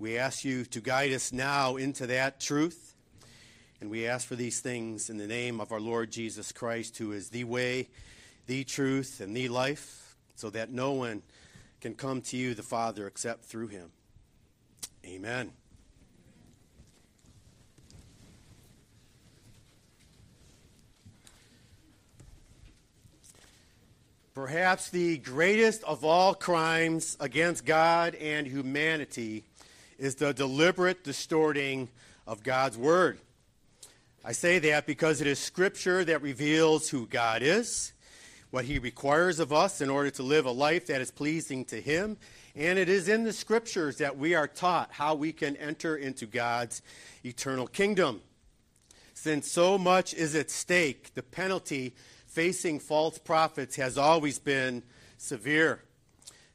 We ask you to guide us now into that truth. And we ask for these things in the name of our Lord Jesus Christ, who is the way, the truth, and the life, so that no one can come to you, the Father, except through him. Amen. Perhaps the greatest of all crimes against God and humanity is the deliberate distorting of God's Word. I say that because it is Scripture that reveals who God is, what He requires of us in order to live a life that is pleasing to Him, and it is in the Scriptures that we are taught how we can enter into God's eternal kingdom. Since so much is at stake, the penalty facing false prophets has always been severe.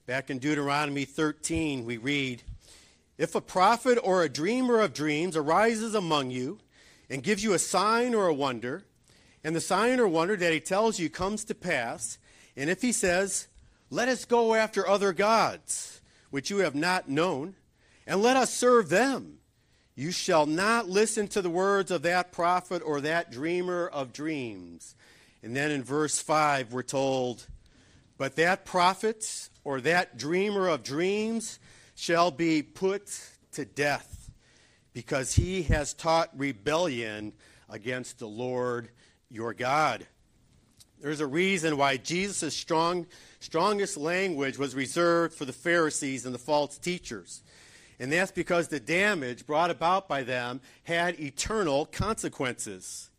Back in Deuteronomy 13, we read, if a prophet or a dreamer of dreams arises among you and gives you a sign or a wonder, and the sign or wonder that he tells you comes to pass, and if he says, Let us go after other gods, which you have not known, and let us serve them, you shall not listen to the words of that prophet or that dreamer of dreams. And then in verse 5, we're told, But that prophet or that dreamer of dreams shall be put to death because he has taught rebellion against the Lord your God. There's a reason why Jesus' strong, strongest language was reserved for the Pharisees and the false teachers. And that's because the damage brought about by them had eternal consequences.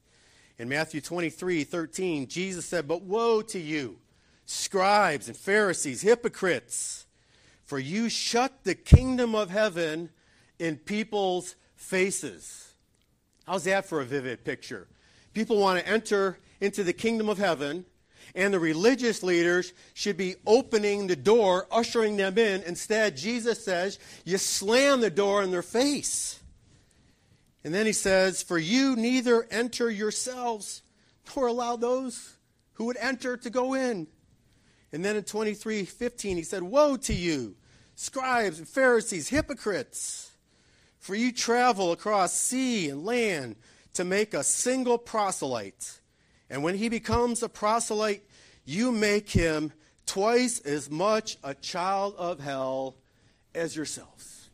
In Matthew 23 13, Jesus said, But woe to you, scribes and Pharisees, hypocrites! For you shut the kingdom of heaven in people's faces. How's that for a vivid picture? People want to enter into the kingdom of heaven, and the religious leaders should be opening the door, ushering them in. Instead, Jesus says, you slam the door in their face. And then he says, For you neither enter yourselves nor allow those who would enter to go in. And then in 23 15, he said, Woe to you, scribes and Pharisees, hypocrites! For you travel across sea and land to make a single proselyte. And when he becomes a proselyte, you make him twice as much a child of hell as yourselves.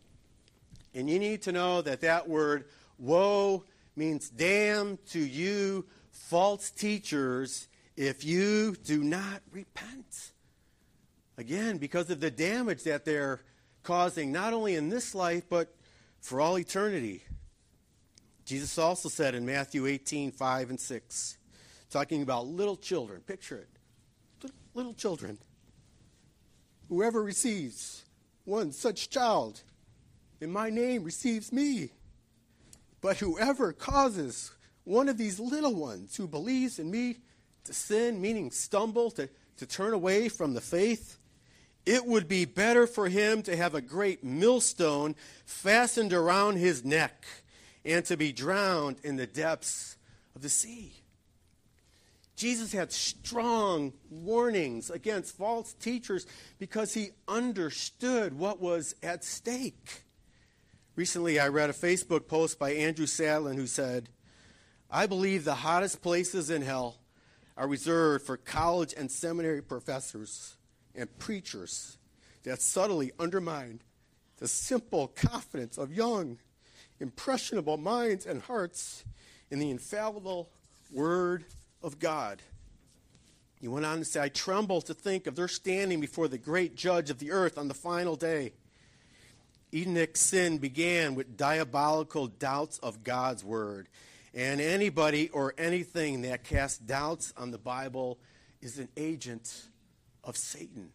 And you need to know that that word woe means damn to you, false teachers, if you do not repent. Again, because of the damage that they're causing, not only in this life, but for all eternity. Jesus also said in Matthew 18, 5 and 6, talking about little children. Picture it. Little children. Whoever receives one such child in my name receives me. But whoever causes one of these little ones who believes in me to sin, meaning stumble, to, to turn away from the faith, it would be better for him to have a great millstone fastened around his neck and to be drowned in the depths of the sea. Jesus had strong warnings against false teachers because he understood what was at stake. Recently, I read a Facebook post by Andrew Sandlin who said, I believe the hottest places in hell are reserved for college and seminary professors and preachers that subtly undermine the simple confidence of young, impressionable minds and hearts in the infallible Word of God. He went on to say, I tremble to think of their standing before the great judge of the earth on the final day. Edenic sin began with diabolical doubts of God's word. And anybody or anything that casts doubts on the Bible is an agent of Satan.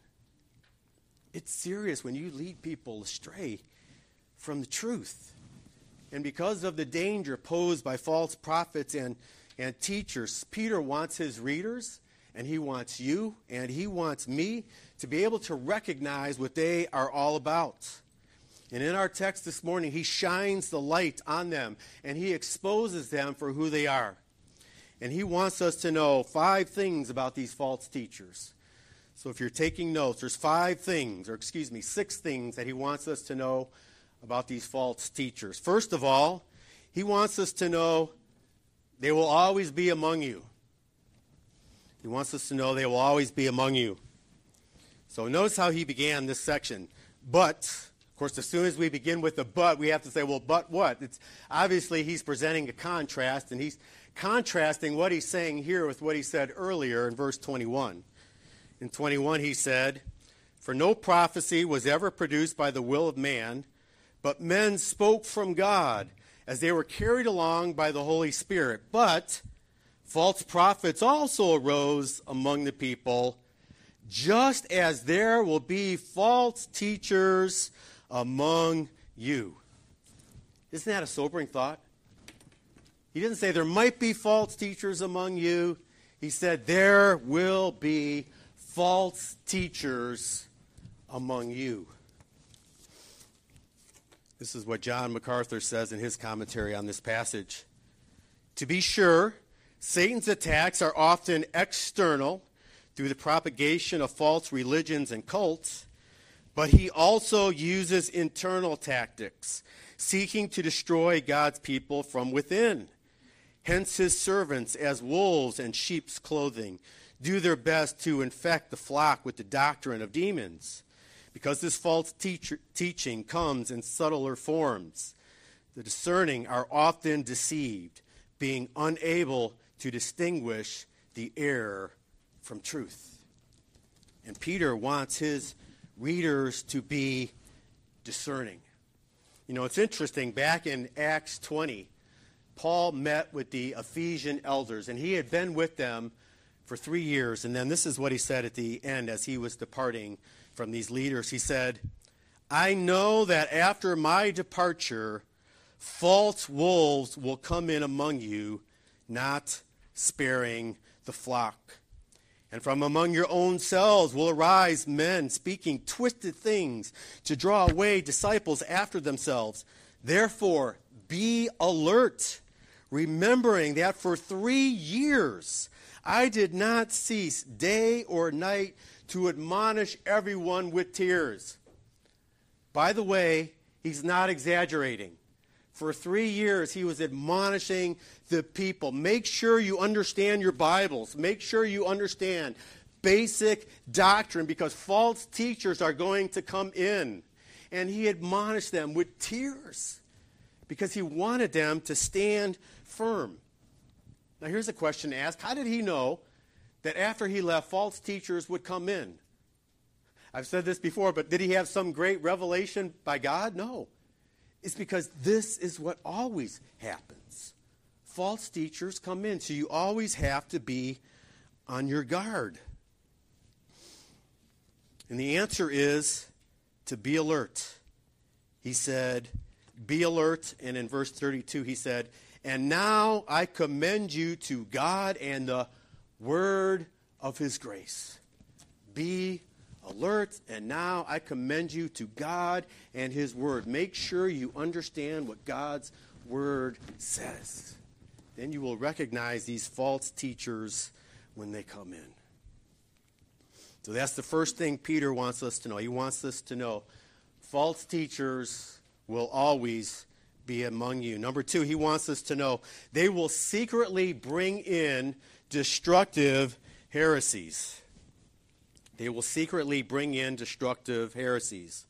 It's serious when you lead people astray from the truth. And because of the danger posed by false prophets and, and teachers, Peter wants his readers, and he wants you, and he wants me to be able to recognize what they are all about. And in our text this morning, he shines the light on them and he exposes them for who they are. And he wants us to know five things about these false teachers. So if you're taking notes, there's five things, or excuse me, six things that he wants us to know about these false teachers. First of all, he wants us to know they will always be among you. He wants us to know they will always be among you. So notice how he began this section. But, of course, as soon as we begin with the but, we have to say, well, but what? It's obviously he's presenting a contrast, and he's contrasting what he's saying here with what he said earlier in verse 21. In 21, he said, For no prophecy was ever produced by the will of man, but men spoke from God as they were carried along by the Holy Spirit. But false prophets also arose among the people, just as there will be false teachers among you. Isn't that a sobering thought? He didn't say there might be false teachers among you. He said there will be false teachers among you. This is what John MacArthur says in his commentary on this passage. To be sure, Satan's attacks are often external through the propagation of false religions and cults, but he also uses internal tactics, seeking to destroy God's people from within. Hence, his servants, as wolves in sheep's clothing, do their best to infect the flock with the doctrine of demons. Because this false teacher, teaching comes in subtler forms, the discerning are often deceived, being unable to distinguish the error from truth. And Peter wants his readers to be discerning. You know, it's interesting, back in Acts 20, Paul met with the Ephesian elders, and he had been with them for three years. And then this is what he said at the end as he was departing from these leaders. He said, I know that after my departure, false wolves will come in among you, not sparing the flock. And from among your own selves will arise men speaking twisted things to draw away disciples after themselves. Therefore, be alert, remembering that for three years I did not cease day or night to admonish everyone with tears. By the way, he's not exaggerating. For three years, he was admonishing the people. Make sure you understand your Bibles. Make sure you understand basic doctrine because false teachers are going to come in. And he admonished them with tears because he wanted them to stand firm. Now, here's a question to ask How did he know that after he left, false teachers would come in? I've said this before, but did he have some great revelation by God? No. It's because this is what always happens. False teachers come in, so you always have to be on your guard. And the answer is to be alert. He said, Be alert. And in verse 32, he said, And now I commend you to God and the word of his grace. Be alert, and now I commend you to God and His Word. Make sure you understand what God's Word says. Then you will recognize these false teachers when they come in. So that's the first thing Peter wants us to know. He wants us to know false teachers will always be among you. Number two, he wants us to know they will secretly bring in destructive heresies. They will secretly bring in destructive heresies.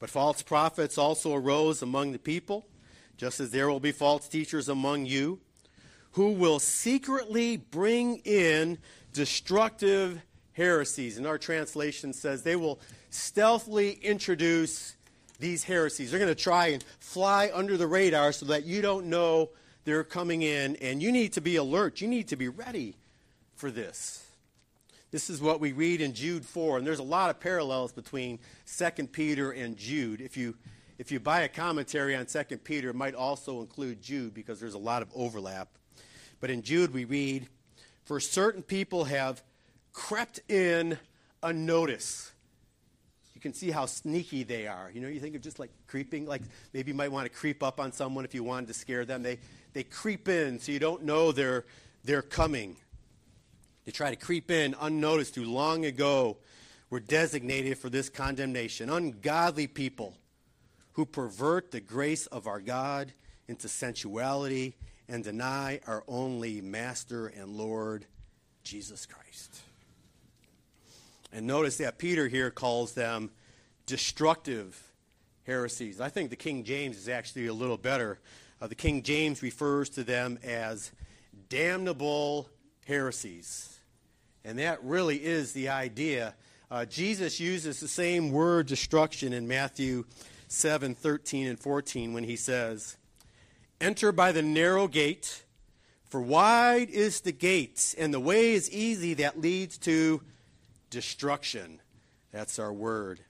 But false prophets also arose among the people, just as there will be false teachers among you, who will secretly bring in destructive heresies. And our translation says they will stealthily introduce these heresies. They're going to try and fly under the radar so that you don't know they're coming in, and you need to be alert. You need to be ready for this. This is what we read in Jude 4, and there's a lot of parallels between 2 Peter and Jude. If you, if you buy a commentary on 2 Peter, it might also include Jude because there's a lot of overlap. But in Jude, we read, For certain people have crept in unnoticed. Can see how sneaky they are. You know, you think of just like creeping, like maybe you might want to creep up on someone if you wanted to scare them. They, they creep in so you don't know they're, they're coming. They try to creep in unnoticed who long ago were designated for this condemnation. Ungodly people who pervert the grace of our God into sensuality and deny our only Master and Lord, Jesus Christ. And notice that Peter here calls them destructive heresies. I think the King James is actually a little better. Uh, the King James refers to them as damnable heresies. And that really is the idea. Uh, Jesus uses the same word destruction in Matthew 7 13 and 14 when he says, Enter by the narrow gate, for wide is the gate, and the way is easy that leads to destruction. That's our word.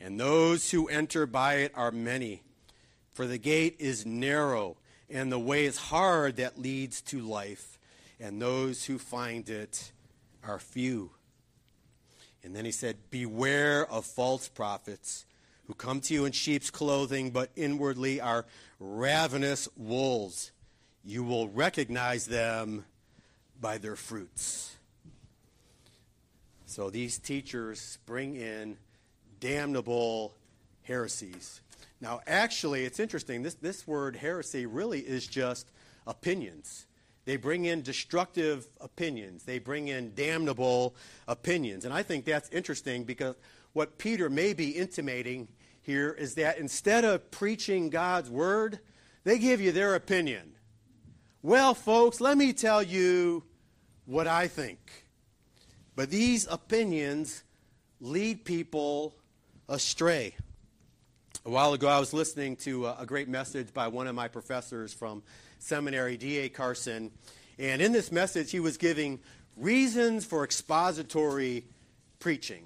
And those who enter by it are many. For the gate is narrow, and the way is hard that leads to life, and those who find it are few. And then he said, Beware of false prophets who come to you in sheep's clothing, but inwardly are ravenous wolves. You will recognize them by their fruits. So these teachers bring in damnable heresies. Now, actually, it's interesting. This, this word heresy really is just opinions. They bring in destructive opinions, they bring in damnable opinions. And I think that's interesting because what Peter may be intimating here is that instead of preaching God's word, they give you their opinion. Well, folks, let me tell you what I think. But these opinions lead people astray. A while ago, I was listening to uh, a great message by one of my professors from seminary, D.A. Carson. And in this message, he was giving reasons for expository preaching.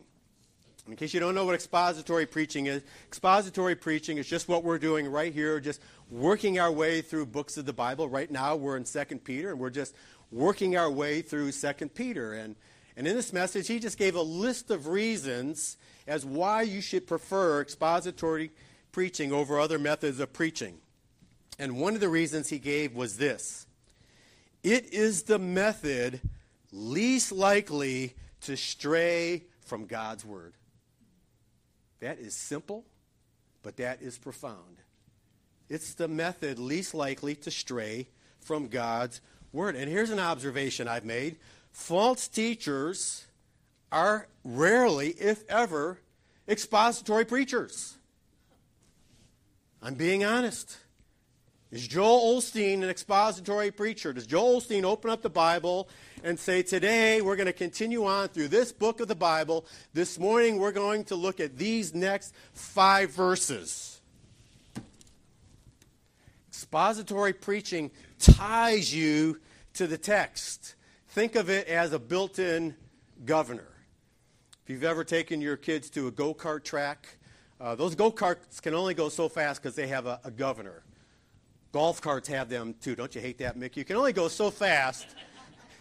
In case you don't know what expository preaching is, expository preaching is just what we're doing right here, just working our way through books of the Bible. Right now, we're in 2 Peter, and we're just working our way through 2 Peter. And, and in this message, he just gave a list of reasons as why you should prefer expository preaching over other methods of preaching. And one of the reasons he gave was this it is the method least likely to stray from God's Word. That is simple, but that is profound. It's the method least likely to stray from God's Word. And here's an observation I've made false teachers are rarely, if ever, expository preachers. I'm being honest. Is Joel Osteen an expository preacher? Does Joel Osteen open up the Bible and say, Today we're going to continue on through this book of the Bible. This morning we're going to look at these next five verses. Expository preaching ties you to the text. Think of it as a built in governor. If you've ever taken your kids to a go kart track, uh, those go karts can only go so fast because they have a, a governor. Golf carts have them too. Don't you hate that, Mick? You can only go so fast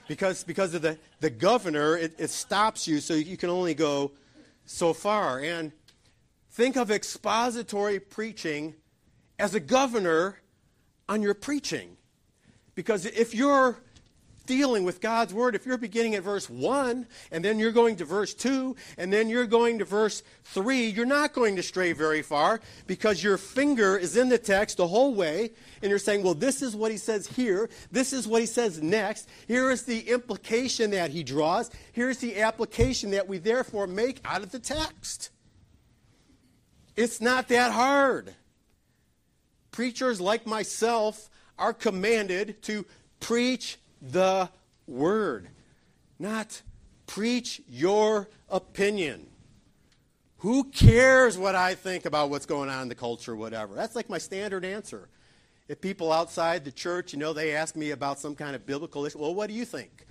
because, because of the, the governor, it, it stops you, so you can only go so far. And think of expository preaching as a governor on your preaching. Because if you're dealing with God's word, if you're beginning at verse 1 and then you're going to verse 2 and then you're going to verse 3, you're not going to stray very far because your finger is in the text the whole way and you're saying, well, this is what he says here. This is what he says next. Here is the implication that he draws. Here's the application that we therefore make out of the text. It's not that hard. Preachers like myself are commanded to preach the word, not preach your opinion. Who cares what I think about what's going on in the culture, whatever? That's like my standard answer. If people outside the church, you know, they ask me about some kind of biblical issue, well, what do you think?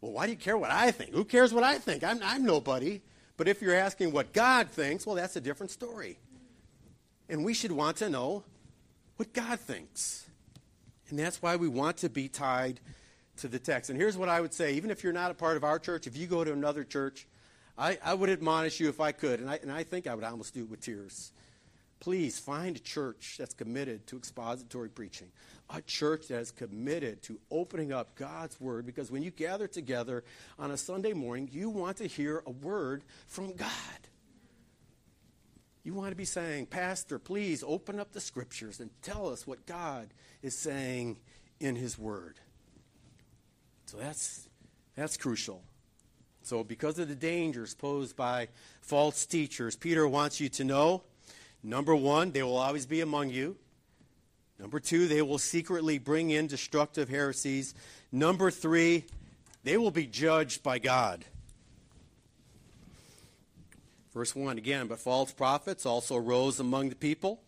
Well, why do you care what I think? Who cares what I think? I'm, I'm nobody. But if you're asking what God thinks, well, that's a different story. And we should want to know what God thinks. And that's why we want to be tied to the text. And here's what I would say even if you're not a part of our church, if you go to another church, I, I would admonish you if I could, and I, and I think I would almost do it with tears. Please find a church that's committed to expository preaching, a church that is committed to opening up God's word, because when you gather together on a Sunday morning, you want to hear a word from God. You want to be saying, Pastor, please open up the scriptures and tell us what God is saying in His Word. So that's, that's crucial. So, because of the dangers posed by false teachers, Peter wants you to know number one, they will always be among you. Number two, they will secretly bring in destructive heresies. Number three, they will be judged by God. Verse 1 again, but false prophets also rose among the people,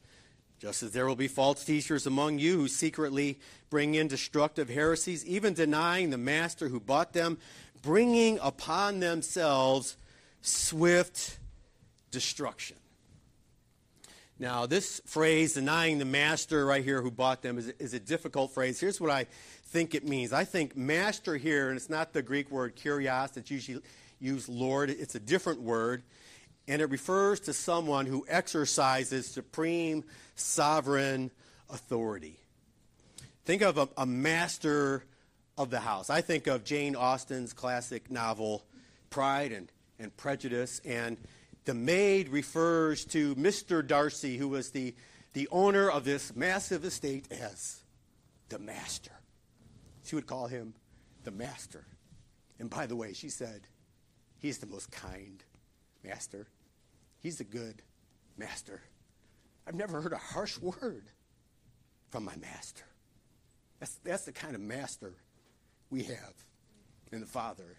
just as there will be false teachers among you who secretly bring in destructive heresies, even denying the master who bought them, bringing upon themselves swift destruction. Now, this phrase, denying the master right here who bought them, is, is a difficult phrase. Here's what I think it means. I think master here, and it's not the Greek word kurios that's usually used Lord, it's a different word, and it refers to someone who exercises supreme sovereign authority. Think of a, a master of the house. I think of Jane Austen's classic novel, Pride and, and Prejudice, and the maid refers to Mr. Darcy, who was the, the owner of this massive estate, as the master. She would call him the master. And by the way, she said, he's the most kind master. He's a good master. I've never heard a harsh word from my master. That's, that's the kind of master we have in the Father.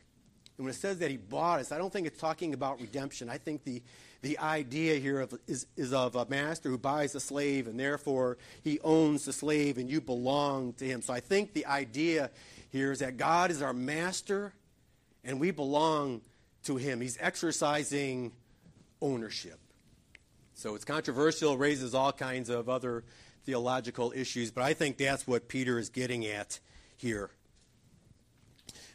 And when it says that he bought us, I don't think it's talking about redemption. I think the, the idea here of, is, is of a master who buys a slave and therefore he owns the slave and you belong to him. So I think the idea here is that God is our master and we belong to him. He's exercising ownership. So it's controversial, raises all kinds of other theological issues, but I think that's what Peter is getting at here.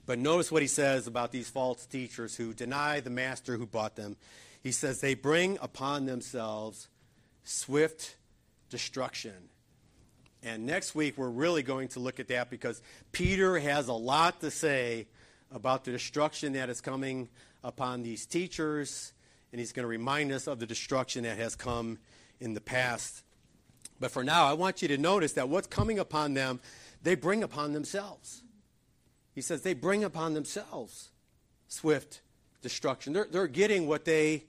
But notice what he says about these false teachers who deny the master who bought them. He says they bring upon themselves swift destruction. And next week, we're really going to look at that because Peter has a lot to say about the destruction that is coming upon these teachers, and he's going to remind us of the destruction that has come in the past. But for now, I want you to notice that what's coming upon them, they bring upon themselves. He says they bring upon themselves swift destruction. They're, they're getting what they,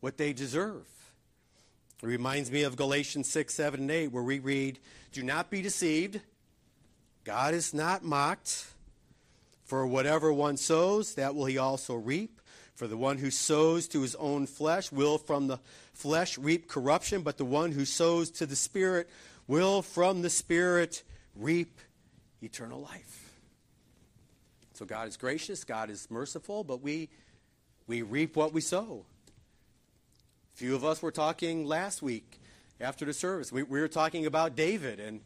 what they deserve. It reminds me of Galatians 6, 7, and 8, where we read, Do not be deceived. God is not mocked. For whatever one sows, that will he also reap. For the one who sows to his own flesh will from the flesh reap corruption, but the one who sows to the Spirit will from the Spirit reap eternal life. So God is gracious, God is merciful, but we, we reap what we sow. Few of us were talking last week after the service. We, we were talking about David, and,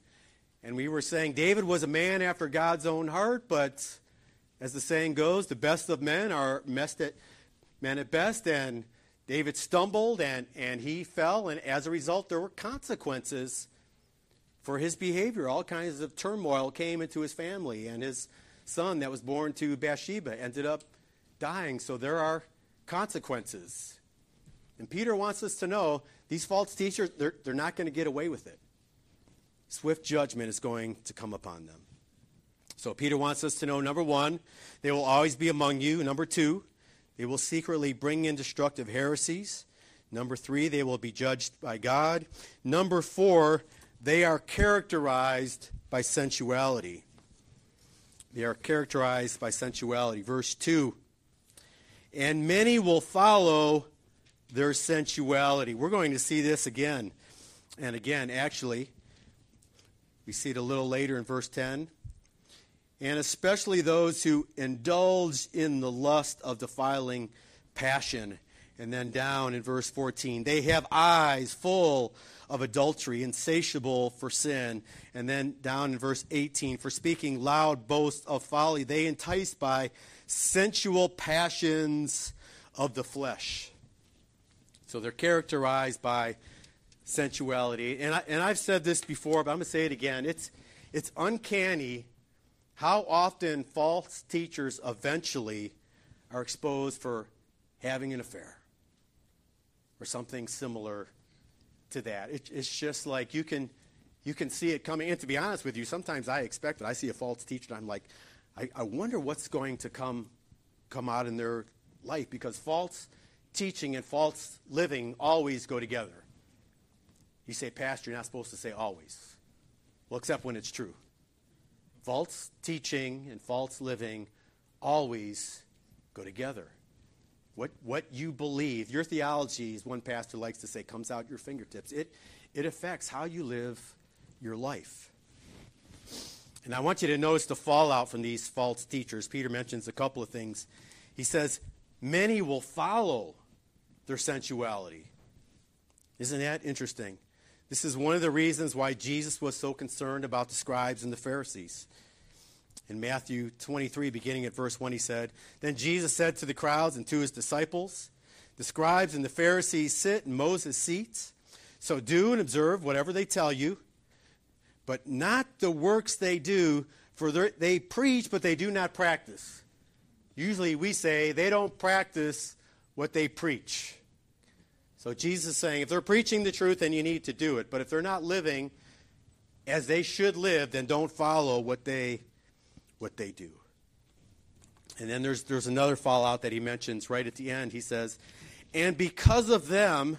and we were saying David was a man after God's own heart, but as the saying goes, the best of men are messed at, men at best, and David stumbled and, and he fell, and as a result, there were consequences for his behavior. All kinds of turmoil came into his family, and his son that was born to Bathsheba ended up dying. So there are consequences. And Peter wants us to know these false teachers, they're, they're not going to get away with it. Swift judgment is going to come upon them. So Peter wants us to know number one, they will always be among you. Number two, they will secretly bring in destructive heresies. Number three, they will be judged by God. Number four, they are characterized by sensuality. They are characterized by sensuality. Verse 2 And many will follow their sensuality. We're going to see this again and again, actually. We see it a little later in verse 10. And especially those who indulge in the lust of defiling passion. And then down in verse 14, they have eyes full of adultery, insatiable for sin. And then down in verse 18, for speaking loud boasts of folly, they enticed by sensual passions of the flesh. So they're characterized by sensuality. And, I, and I've said this before, but I'm going to say it again. It's, it's uncanny how often false teachers eventually are exposed for having an affair. or something similar to that. It, it's just like you can, you can see it coming. And to be honest with you, sometimes I expect it. I see a false teacher, and I'm like, I, I wonder what's going to come, come out in their life because false teaching and false living always go together. You say, Pastor, you're not supposed to say always. Well, except when it's true. False teaching and false living always go together. What, what you believe, your theology, as one pastor likes to say, comes out your fingertips. It, it affects how you live your life. And I want you to notice the fallout from these false teachers. Peter mentions a couple of things. He says, Many will follow their sensuality. Isn't that interesting? This is one of the reasons why Jesus was so concerned about the scribes and the Pharisees. In Matthew 23, beginning at verse 1, he said, Then Jesus said to the crowds and to his disciples, The scribes and the Pharisees sit in Moses' seats. So do and observe whatever they tell you, but not the works they do, for they preach, but they do not practice. Usually we say they don't practice what they preach. So Jesus is saying if they're preaching the truth, then you need to do it. But if they're not living as they should live, then don't follow what they what they do. And then there's there's another fallout that he mentions right at the end. He says, "And because of them,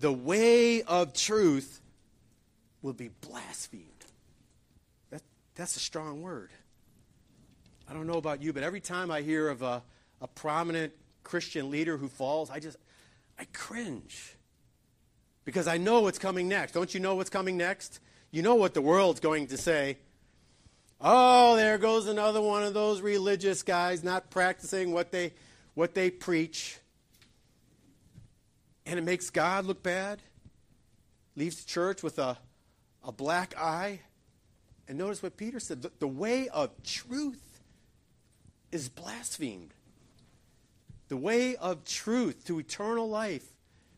the way of truth will be blasphemed." That, that's a strong word. I don't know about you, but every time I hear of a, a prominent Christian leader who falls, I just I cringe because I know what's coming next. Don't you know what's coming next? You know what the world's going to say. Oh, there goes another one of those religious guys not practicing what they what they preach. And it makes God look bad. Leaves the church with a, a black eye. And notice what Peter said the, the way of truth is blasphemed the way of truth to eternal life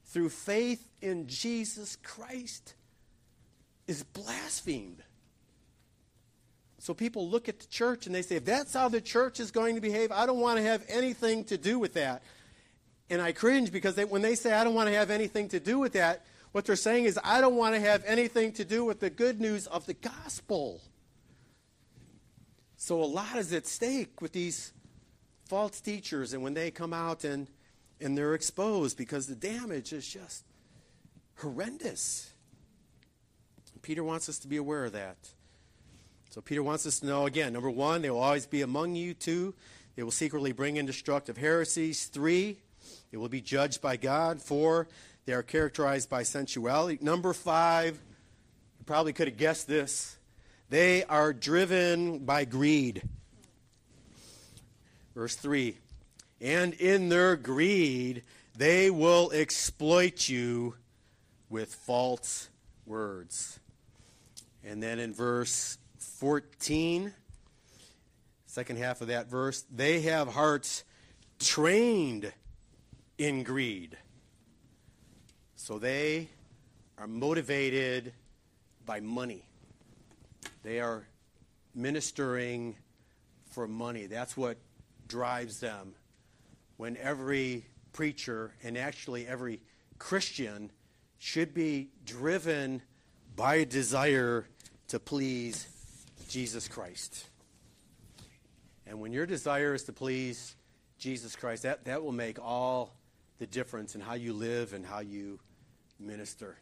through faith in Jesus Christ is blasphemed. So people look at the church and they say, if that's how the church is going to behave, I don't want to have anything to do with that. And I cringe because they, when they say, I don't want to have anything to do with that, what they're saying is, I don't want to have anything to do with the good news of the gospel. So a lot is at stake with these false teachers and when they come out and, and they're exposed because the damage is just horrendous. Peter wants us to be aware of that. So Peter wants us to know again, number one, they will always be among you. Two, they will secretly bring in destructive heresies. Three, they will be judged by God. Four, they are characterized by sensuality. Number five, you probably could have guessed this. They are driven by greed. Verse 3 And in their greed, they will exploit you with false words. And then in verse 14, second half of that verse, they have hearts trained in greed. So they are motivated by money. They are ministering for money. That's what drives them when every preacher and actually every Christian should be driven by a desire to please Jesus Christ. And when your desire is to please Jesus Christ, that, that will make all the difference in how you live and how you minister.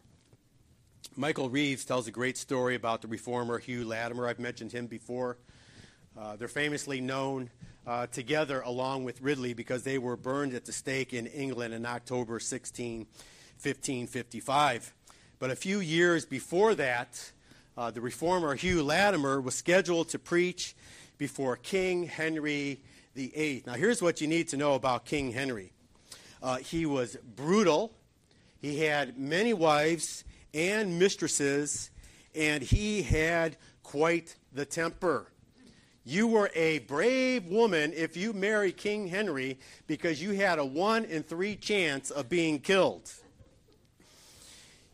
Michael Reeves tells a great story about the reformer Hugh Latimer. I've mentioned him before. Uh, they're famously known uh, together along with Ridley because they were burned at the stake in England in October 16, 1555. But a few years before that, uh, the reformer Hugh Latimer was scheduled to preach before King Henry VIII. Now, here's what you need to know about King Henry uh, he was brutal, he had many wives and mistresses, and he had quite the temper. You were a brave woman if you married King Henry because you had a one in three chance of being killed.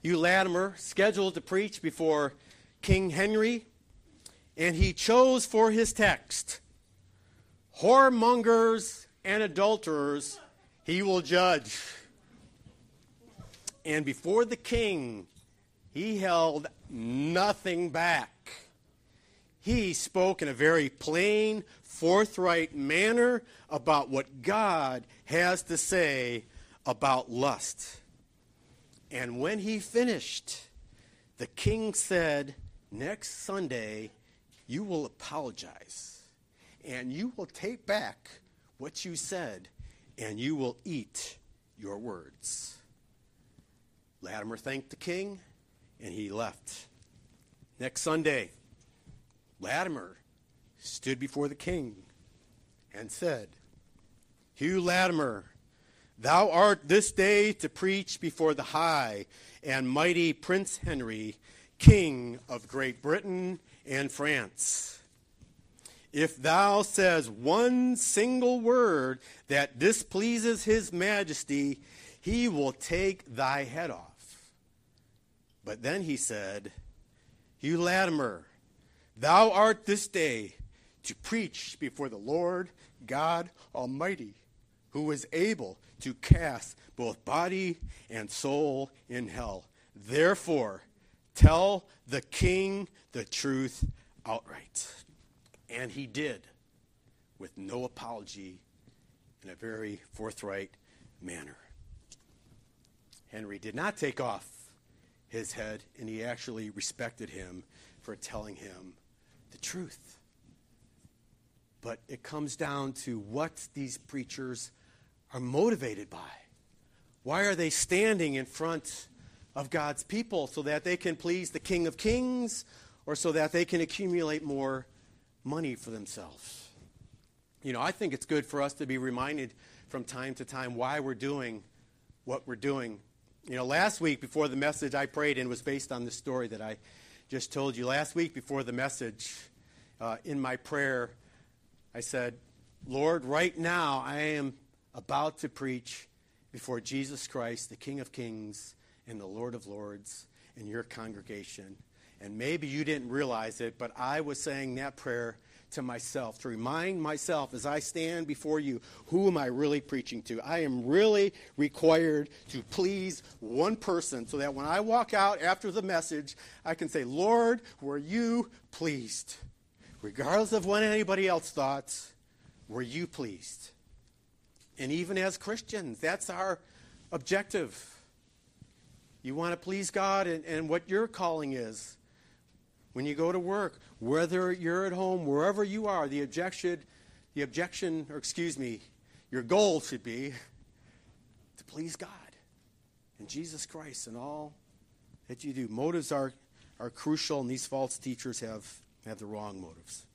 Hugh Latimer, scheduled to preach before King Henry, and he chose for his text whoremongers and adulterers he will judge. And before the king, he held nothing back. He spoke in a very plain, forthright manner about what God has to say about lust. And when he finished, the king said, Next Sunday, you will apologize and you will take back what you said and you will eat your words. Latimer thanked the king and he left. Next Sunday, Latimer stood before the king and said, Hugh Latimer, thou art this day to preach before the high and mighty Prince Henry, King of Great Britain and France. If thou says one single word that displeases his majesty, he will take thy head off. But then he said, Hugh Latimer, thou art this day to preach before the Lord God Almighty, who is able to cast both body and soul in hell. Therefore, tell the king the truth outright. And he did, with no apology, in a very forthright manner. Henry did not take off his head, and he actually respected him for telling him truth. But it comes down to what these preachers are motivated by. Why are they standing in front of God's people so that they can please the King of Kings or so that they can accumulate more money for themselves? You know, I think it's good for us to be reminded from time to time why we're doing what we're doing you know, last week before the message I prayed in was based on the story that I just told you. Last week before the message, uh, in my prayer, I said, Lord, right now I am about to preach before Jesus Christ, the King of Kings and the Lord of Lords, in your congregation. And maybe you didn't realize it, but I was saying that prayer to myself, to remind myself as I stand before you, who am I really preaching to? I am really required to please one person so that when I walk out after the message, I can say, Lord, were you pleased? Regardless of what anybody else thought, were you pleased? And even as Christians, that's our objective. You want to please God and, and what your calling is when you go to work, whether you're at home, wherever you are, the objection, the objection, or excuse me, your goal should be to please God and Jesus Christ and all that you do. Motives are, are crucial, and these false teachers have, have the wrong motives.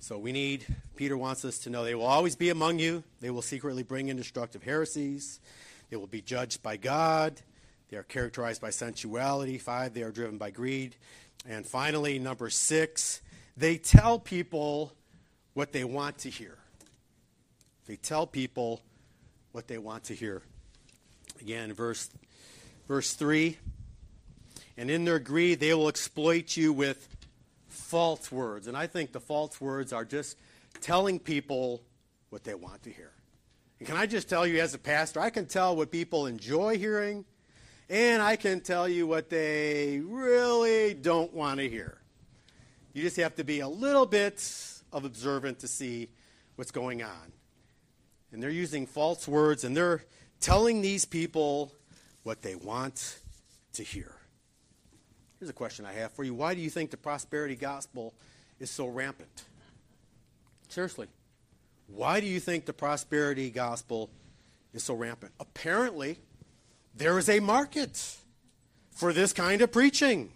So we need, Peter wants us to know they will always be among you. They will secretly bring in destructive heresies. They will be judged by God. They are characterized by sensuality. Five, they are driven by greed. And finally, number six, they tell people what they want to hear. They tell people what they want to hear. Again, verse, verse 3 And in their greed, they will exploit you with false words. And I think the false words are just telling people what they want to hear. And can I just tell you, as a pastor, I can tell what people enjoy hearing and I can tell you what they really don't want to hear. You just have to be a little bit of observant to see what's going on. And they're using false words and they're telling these people what they want to hear. Here's a question I have for you. Why do you think the prosperity gospel is so rampant? Seriously. Why do you think the prosperity gospel is so rampant? Apparently, there is a market for this kind of preaching.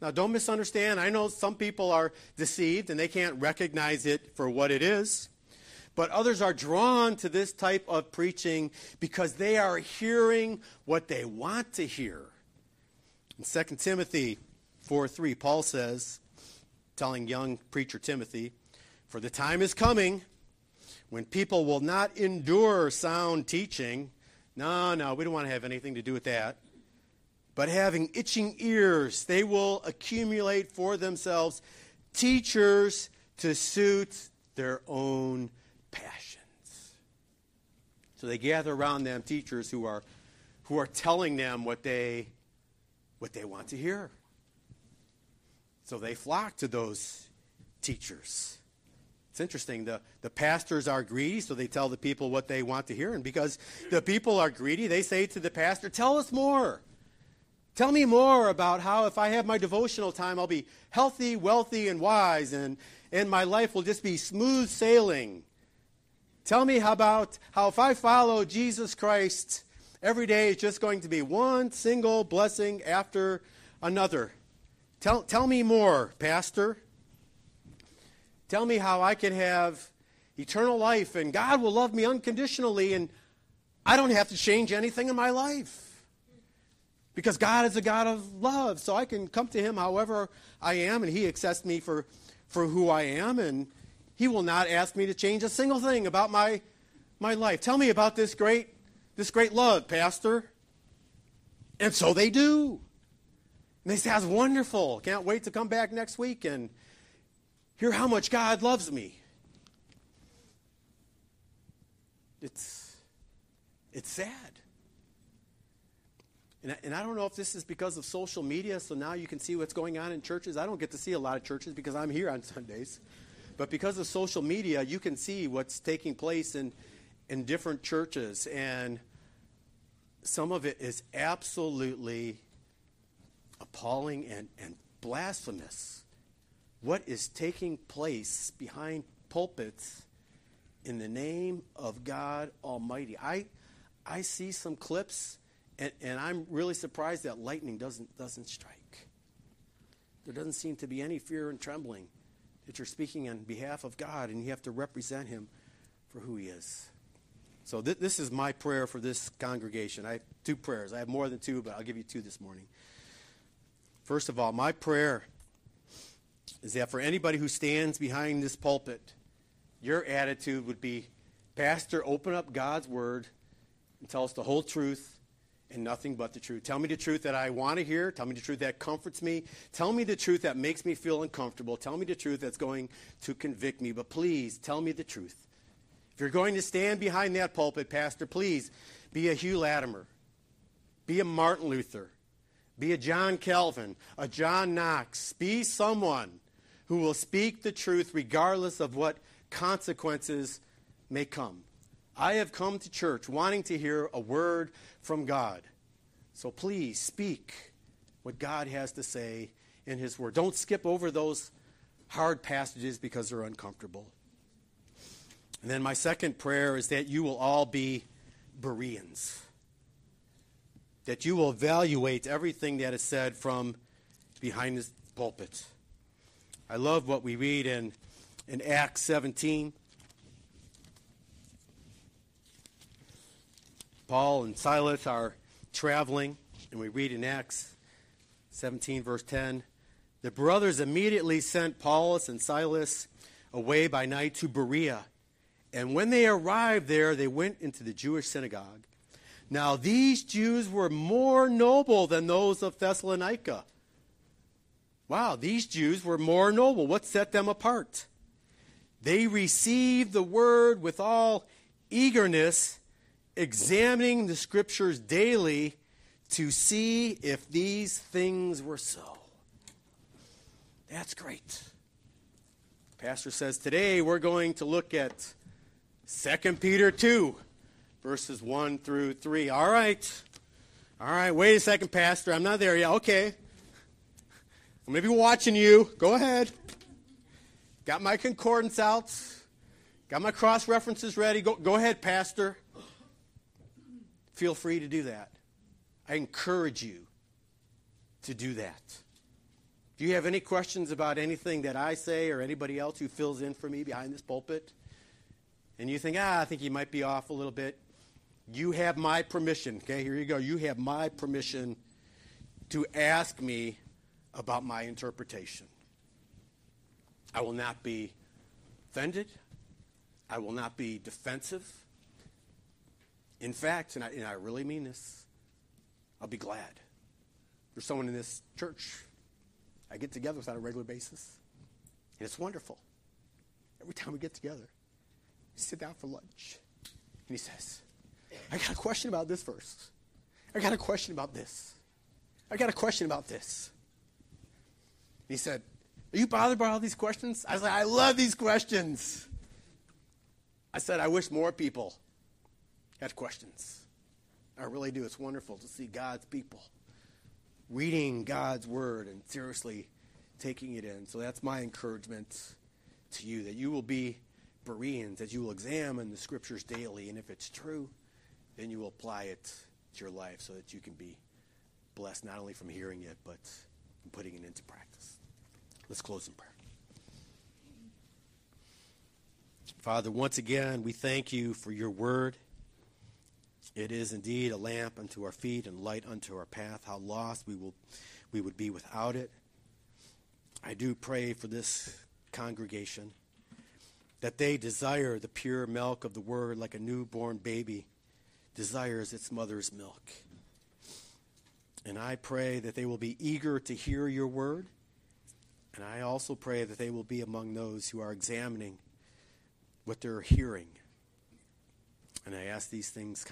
Now, don't misunderstand. I know some people are deceived and they can't recognize it for what it is. But others are drawn to this type of preaching because they are hearing what they want to hear. In 2 Timothy 4 3, Paul says, telling young preacher Timothy, For the time is coming when people will not endure sound teaching no, no, we don't want to have anything to do with that. But having itching ears, they will accumulate for themselves teachers to suit their own passions. So they gather around them teachers who are, who are telling them what they, what they want to hear. So they flock to those teachers. It's interesting. The, the pastors are greedy, so they tell the people what they want to hear. And because the people are greedy, they say to the pastor, Tell us more. Tell me more about how, if I have my devotional time, I'll be healthy, wealthy, and wise, and, and my life will just be smooth sailing. Tell me how about how, if I follow Jesus Christ, every day is just going to be one single blessing after another. Tell, tell me more, Pastor. Tell me how I can have eternal life and God will love me unconditionally and I don't have to change anything in my life. Because God is a God of love, so I can come to Him however I am, and He accepts me for, for who I am, and He will not ask me to change a single thing about my, my life. Tell me about this great, this great love, Pastor. And so they do. And they say, That's wonderful. Can't wait to come back next week and hear how much God loves me. It's, it's sad. And I, and I don't know if this is because of social media, so now you can see what's going on in churches. I don't get to see a lot of churches because I'm here on Sundays. But because of social media, you can see what's taking place in, in different churches. And some of it is absolutely appalling and, and blasphemous what is taking place behind pulpits in the name of God Almighty. I, I see some clips, and, and I'm really surprised that lightning doesn't, doesn't strike. There doesn't seem to be any fear and trembling that you're speaking on behalf of God, and you have to represent Him for who He is. So, th- this is my prayer for this congregation. I have two prayers. I have more than two, but I'll give you two this morning. First of all, my prayer is that for anybody who stands behind this pulpit, your attitude would be, Pastor, open up God's word and tell us the whole truth and nothing but the truth. Tell me the truth that I want to hear. Tell me the truth that comforts me. Tell me the truth that makes me feel uncomfortable. Tell me the truth that's going to convict me. But please, tell me the truth. If you're going to stand behind that pulpit, Pastor, please be a Hugh Latimer. Be a Martin Luther. Be a John Calvin, a John Knox. Be someone who will speak the truth regardless of what consequences may come. I have come to church wanting to hear a word from God. So please speak what God has to say in His Word. Don't skip over those hard passages because they're uncomfortable. And then my second prayer is that you will all be Bereans. That you will evaluate everything that is said from behind this pulpit. I love what we read in, in Acts 17. Paul and Silas are traveling, and we read in Acts 17, verse 10 the brothers immediately sent Paulus and Silas away by night to Berea. And when they arrived there, they went into the Jewish synagogue. Now, these Jews were more noble than those of Thessalonica Wow, these Jews were more noble. What set them apart? They received the word with all eagerness, examining the scriptures daily to see if these things were so. That's great. Pastor says today we're going to look at 2 Peter 2, verses 1 through 3. All right. All right, wait a second, Pastor. I'm not there yet. Okay. I'm going to be watching you. Go ahead. Got my concordance out. Got my cross references ready. Go, go ahead, Pastor. Feel free to do that. I encourage you to do that. If you have any questions about anything that I say or anybody else who fills in for me behind this pulpit, and you think, ah, I think he might be off a little bit, you have my permission. Okay, here you go. You have my permission to ask me about my interpretation. I will not be offended. I will not be defensive. In fact, and I, and I really mean this, I'll be glad. There's someone in this church I get together with on a regular basis, and it's wonderful. Every time we get together, sit down for lunch, and he says, I got a question about this verse. I got a question about this. I got a question about this. He said, Are you bothered by all these questions? I was like, I love these questions. I said, I wish more people had questions. I really do. It's wonderful to see God's people reading God's word and seriously taking it in. So that's my encouragement to you that you will be Bereans, that you will examine the scriptures daily, and if it's true, then you will apply it to your life so that you can be blessed not only from hearing it, but from putting it into practice. Let's close in prayer. Father, once again, we thank you for your word. It is indeed a lamp unto our feet and light unto our path. How lost we will we would be without it. I do pray for this congregation that they desire the pure milk of the word like a newborn baby desires its mother's milk. And I pray that they will be eager to hear your word. And I also pray that they will be among those who are examining what they're hearing. And I ask these things